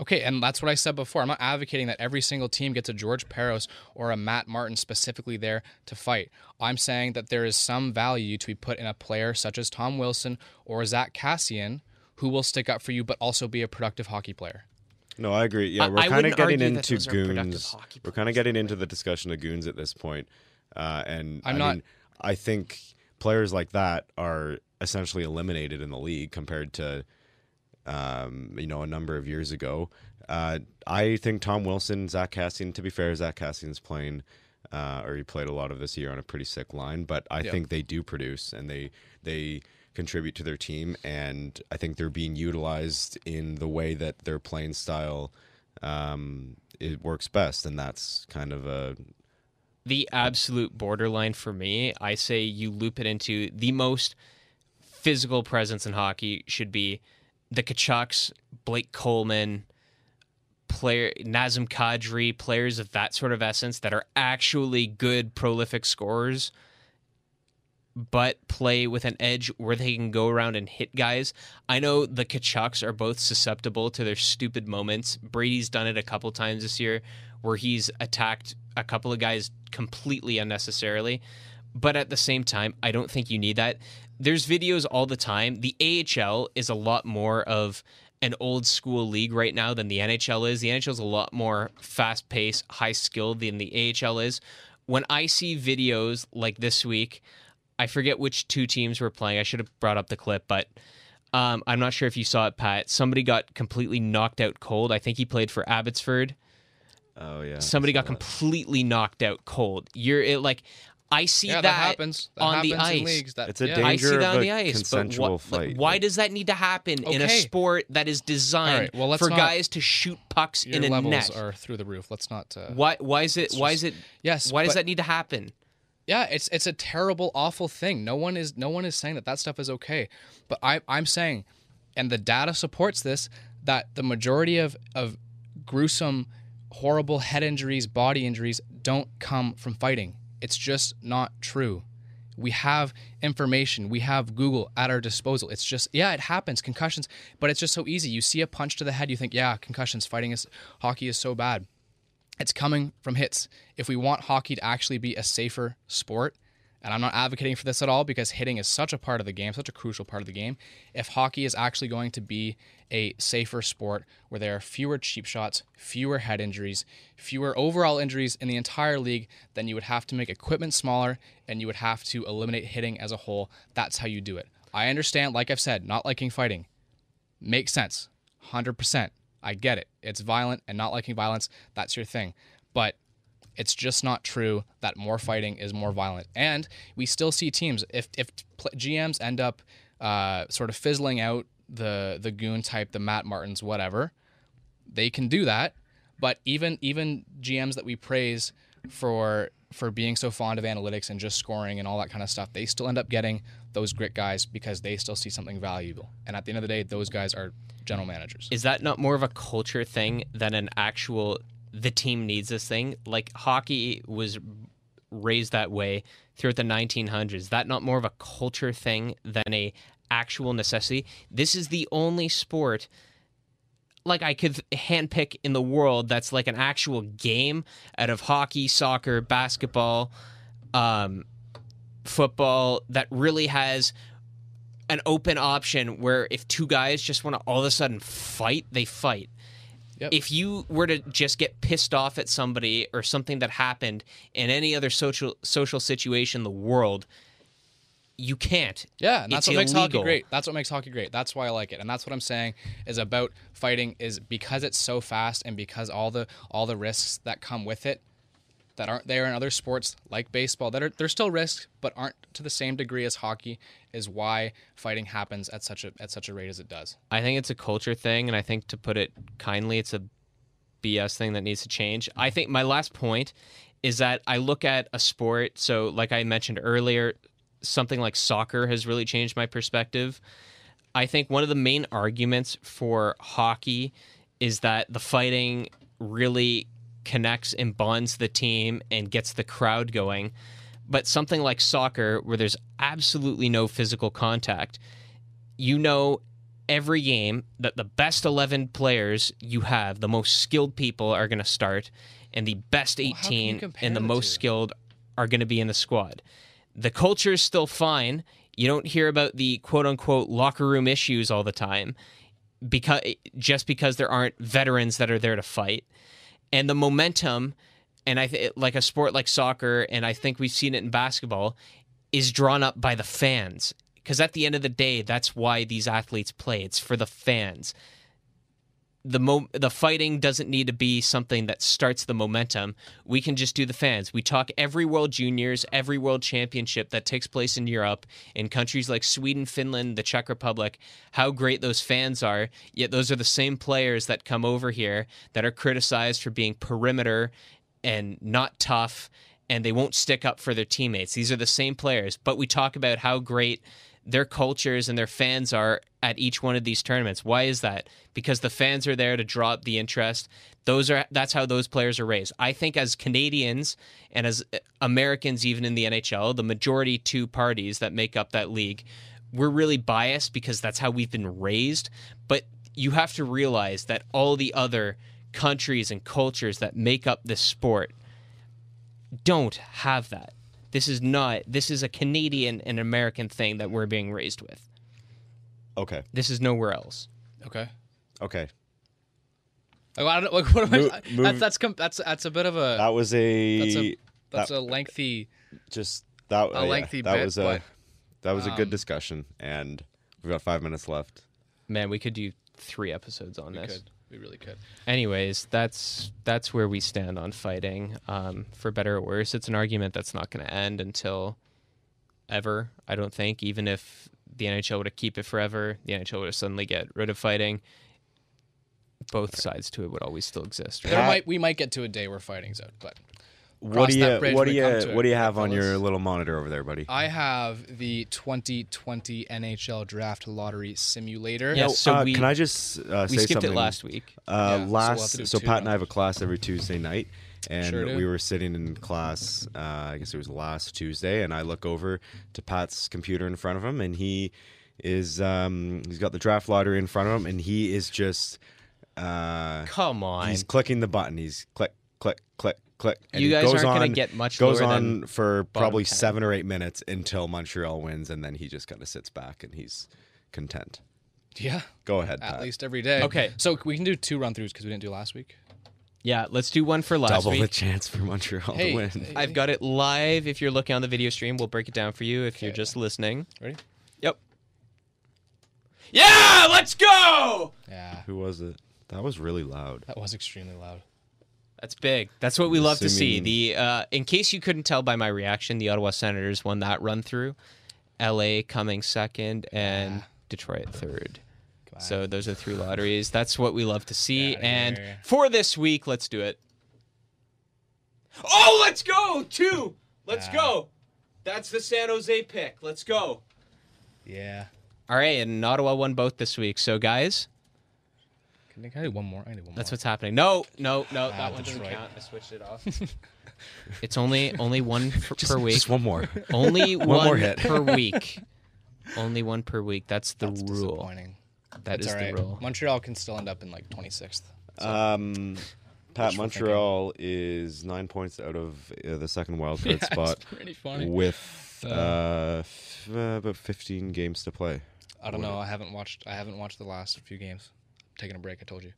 Okay, and that's what I said before. I'm not advocating that every single team gets a George Parros or a Matt Martin specifically there to fight. I'm saying that there is some value to be put in a player such as Tom Wilson or Zack Kassian who will stick up for you but also be a productive hockey player. No, I agree. Yeah, we're kind of getting into those are productive goons. We're kind of getting into the discussion of goons at this point. Uh, and I'm I not- mean, I think players like that are essentially eliminated in the league compared to, um, you know, a number of years ago. Uh, I think Tom Wilson, Zack Kassian. To be fair, Zack Kassian's playing, uh, or he played a lot of this year on a pretty sick line. But I Yeah. think they do produce and they they contribute to their team, and I think they're being utilized in the way that their playing style um, it works best, and that's kind of a The absolute borderline for me, I say you loop it into the most physical presence in hockey should be the Tkachuks, Blake Coleman, player Nazem Kadri, players of that sort of essence that are actually good, prolific scorers, but play with an edge where they can go around and hit guys. I know the Tkachuks are both susceptible to their stupid moments. Brady's done it a couple times this year where he's attacked a couple of guys completely unnecessarily. But at the same time, I don't think you need that. There's videos all the time. The AHL is a lot more of an old school league right now than the NHL is. The NHL is a lot more fast paced, high skilled than the AHL is. When I see videos like this week, I forget which two teams were playing. I should have brought up the clip, but um, I'm not sure if you saw it, Pat. Somebody got completely knocked out cold. I think he played for Abbotsford. Oh yeah. Somebody got that. completely knocked out cold. You're it, like, I see yeah, that, that, happens. That on happens the in ice. leagues. That, It's a yeah. danger- I see of that on a the ice, but consensual what, like, why does that need to happen in a sport that is designed All right, well, for not- guys to shoot pucks Your in a levels net? are through the roof. Let's not. Uh, Why? Why is it? Why is it? Yes, Why does that need to happen? yeah it's it's a terrible awful thing no one is no one is saying that that stuff is okay but i i'm saying and the data supports this that the majority of of gruesome horrible head injuries body injuries don't come from fighting it's just not true. We have information. We have google at our disposal. It's just yeah it happens. Concussions but it's just so easy. You see a punch to the head you think yeah concussions. Fighting is hockey is so bad. It's coming from hits. If we want hockey to actually be a safer sport, and I'm not advocating for this at all because hitting is such a part of the game, such a crucial part of the game. If hockey is actually going to be a safer sport where there are fewer cheap shots, fewer head injuries, fewer overall injuries in the entire league, then you would have to make equipment smaller and you would have to eliminate hitting as a whole. That's how you do it. I understand, like I've said, not liking fighting makes sense 100% i get it it's violent and not liking violence that's your thing but it's just not true that more fighting is more violent. And we still see teams if if gms end up uh, sort of fizzling out the the goon type the matt martins whatever they can do that. But even even gms that we praise for for being so fond of analytics and just scoring and all that kind of stuff they still end up getting those grit guys because they still see something valuable. And at the end of the day those guys are general managers. Is that not more of a culture thing than an actual? The team needs this thing. Like hockey was raised that way throughout the 1900s. Is that not more of a culture thing than a actual necessity? This is the only sport like I could handpick in the world that's like an actual game out of hockey, soccer, basketball, um, football that really has an open option where if two guys just want to all of a sudden fight, they fight. Yep. If you were to just get pissed off at somebody or something that happened in any other social social situation in the world, you can't. Yeah, and that's It's what makes hockey great. That's what makes hockey great. That's why I like it. And that's what I'm saying is about fighting is because it's so fast and because all the all the risks that come with it that aren't there in other sports like baseball that are there's still risks but aren't to the same degree as hockey is why fighting happens at such a at such a rate as it does. I think it's a culture thing, and I think to put it kindly, it's a BS thing that needs to change. I think my last point is that I look at a sport. So, like I mentioned earlier, something like soccer has really changed my perspective. I think one of the main arguments for hockey is that the fighting really connects and bonds the team and gets the crowd going. But something like soccer, where there's absolutely no physical contact, you know every game that the best 11 players you have, the most skilled people are going to start, and the best how can you 18 compare and the most skilled are going to be in the squad. The culture is still fine. You don't hear about the quote unquote locker room issues all the time because just because there aren't veterans that are there to fight. And the momentum and I th- like a sport like soccer and I think we've seen it in basketball is drawn up by the fans because at the end of the day that's why these athletes play. It's for the fans the mo- the fighting doesn't need to be something that starts the momentum. We can just do the fans. We talk every World Juniors, every World Championship that takes place in Europe, in countries like Sweden, Finland, the Czech Republic, how great those fans are. Yet those are the same players that come over here that are criticized for being perimeter and not tough and they won't stick up for their teammates. These are the same players, but we talk about how great their cultures and their fans are at each one of these tournaments. Why is that? Because the fans are there to draw up the interest. Those are that's how those players are raised. I think as Canadians and as Americans even in the NHL, the majority two parties that make up that league, we're really biased because that's how we've been raised, but you have to realize that all the other countries and cultures that make up this sport don't have that. This is not. This is a Canadian and American thing that we're being raised with. Okay. This is nowhere else. Okay. Okay, Like, I don't, like, what am I, Move- that's that's com- that's that's a bit of a that was a, That's a- that's that- a lengthy. just that a yeah, lengthy that bit, was a but, that was a good um, discussion, and we've got five minutes left. Man, we could do three episodes on We this. could. We really could. Anyways, that's that's where we stand on fighting. Um, for better or worse, it's an argument that's not going to end until ever. I don't think, even if the NHL were to keep it forever, the NHL would suddenly get rid of fighting. Both sides to it would always still exist. Right? There might we might get to a day where fighting's out, but What do you what do you what do you have on your little monitor over there, buddy? I have the 2020 NHL Draft Lottery Simulator. Yeah. Oh, so uh, we- can I just uh, we say skipped something? it last week. Uh, Yeah, so we'll last so, two Pat and I have a class every Tuesday night, and Sure we were sitting in class. Uh, I guess it was last Tuesday, and I look over to Pat's computer in front of him, and he is um, he's got the draft lottery in front of him, and he is just uh, Come on. he's clicking the button. He's click click click click. And You guys goes aren't gonna get much Goes lower on than for probably 10. seven or eight minutes until Montreal wins, and then he just kind of sits back and he's content. Yeah, Go ahead, at Pat. least every day. Okay. so we can do two run throughs because we didn't do last week. Yeah, let's do one for last week. Double the chance for Montreal Hey, to win. hey, I've got it live. If you're looking on the video stream, we'll break it down for you. If you're just listening, ready? yep. Yeah, let's go. Yeah, Who was it? That was really loud. that was extremely loud. That's big. That's what we love to see. The uh, in case you couldn't tell by my reaction, the Ottawa Senators won that run through. L.A. coming second and Ah. Detroit third. So those are three lotteries. That's what we love to see. And here. for this week, let's do it. Oh, let's go two. Let's Ah. go. That's the San Jose pick. Let's go. yeah. All right, and Ottawa won both this week. So guys, Can I, can I do one more? I need one that's more. what's happening. No, no, no, Ah, that one doesn't Detroit. count. I switched it off. it's only only one f- per week. Just one more. Only one, One more hit. per week. Only one per week. That's the That's rule. disappointing. That It's is all right. the rule. Montreal can still end up in like 26th. Um, Pat, Montreal is nine points out of uh, the second wild card spot it's pretty funny. with uh, f- uh, about 15 games to play. I don't know. I haven't watched. I haven't watched the last few games. Taking a break. I told you.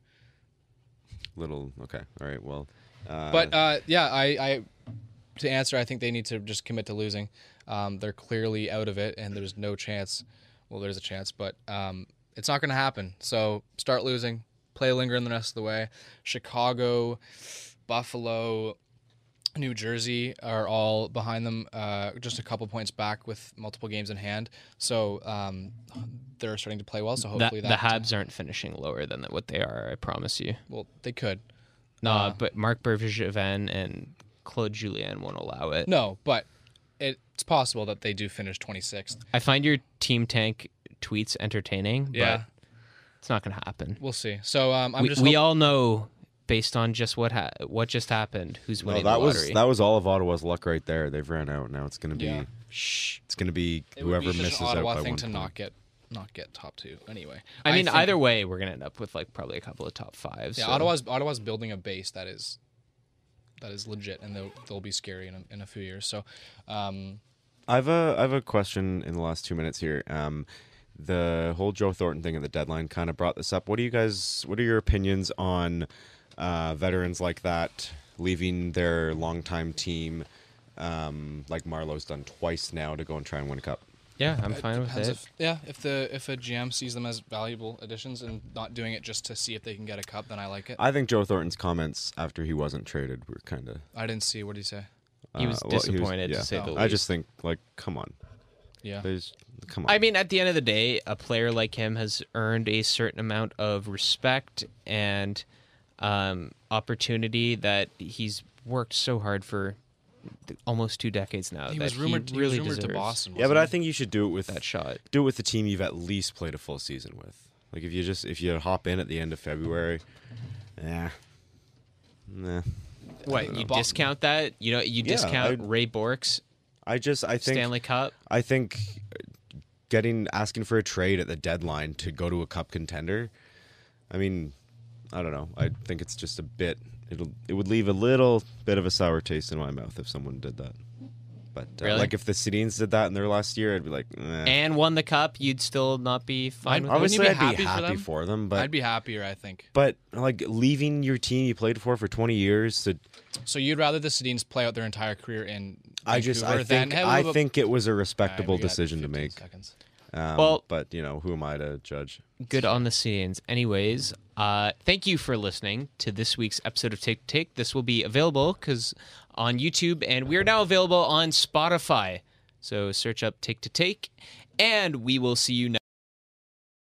Little okay, all right. Well, uh, But uh, yeah, I, I to answer, I think they need to just commit to losing. Um, they're clearly out of it, and there's no chance. Well, there's a chance, but um, it's not going to happen. So start losing, play Lindgren the rest of the way. Chicago, Buffalo, New Jersey are all behind them, uh, just a couple points back with multiple games in hand. So um, they're starting to play well. So hopefully the that Habs aren't finishing lower than what they are. I promise you. well they could. No, Uh, but Marc Bergevin and Claude Julien won't allow it. No, but it's possible that they do finish 26th. I find your team tank tweets entertaining, Yeah. but it's not going to happen. We'll see. So um, I'm we just we all know based on just what ha- what just happened who's no, winning that the was that was all of Ottawa's luck right there. They've ran out. Now it's gonna be Yeah. Shh. it's gonna be It would whoever be such misses an out Ottawa by thing one to point. not get not get top two anyway. I mean, think- either way, we're gonna end up with like probably a couple of top fives. Yeah, so- Ottawa's Ottawa's building a base that is that is legit, and they'll they'll be scary in a, in a few years. So, um, I've a I have a question in the last two minutes here. Um, the whole Joe Thornton thing at the deadline kind of brought this up. What do you guys? What are your opinions on uh, veterans like that leaving their longtime team, um, like Marleau's done twice now, to go and try and win a cup? Yeah, I'm fine with it. If, yeah, if the if a GM sees them as valuable additions and not doing it just to see if they can get a cup, then I like it. I, I think Joe Thornton's comments after he wasn't traded were kind of. I didn't see. What did he say? He was disappointed, to say the I just think like, come on, Yeah, there's come on. I mean, at the end of the day, a player like him has earned a certain amount of respect and um, opportunity that he's worked so hard for th- almost two decades now. he that was rumored. He He, really was rumored to deserves Boston. yeah, but wasn't I think you should do it with that shot. do it with the team you've at least played a full season with. Like if you just if you hop in at the end of February, yeah, nah. What you Bo- discount that? You know, you Yeah, discount I- Ray Bourque's I just I think Stanley Cup. I think getting asking for a trade at the deadline to go to a cup contender. I mean, I don't know. I think it's just a bit. It'll it would leave a little bit of a sour taste in my mouth if someone did that. But uh, Really? like if the Sedins did that in their last year, I'd be like, eh. and won the cup, you'd still not be fine I'd- with it? obviously you I'd be be happy for them? for them, but I'd be happier, I think. but like leaving your team you played for for 20 years to So you'd rather the Sedins play out their entire career in I just I Vancouver than think Hey, I we- think it was a respectable we got decision to make. seconds. Um, Well- but you know, who am I to judge? good on the scenes. Anyways, uh, thank you for listening to this week's episode of Take Take. This will be available because on YouTube, and we are now available on Spotify. So search up Take to Take, and we will see you next.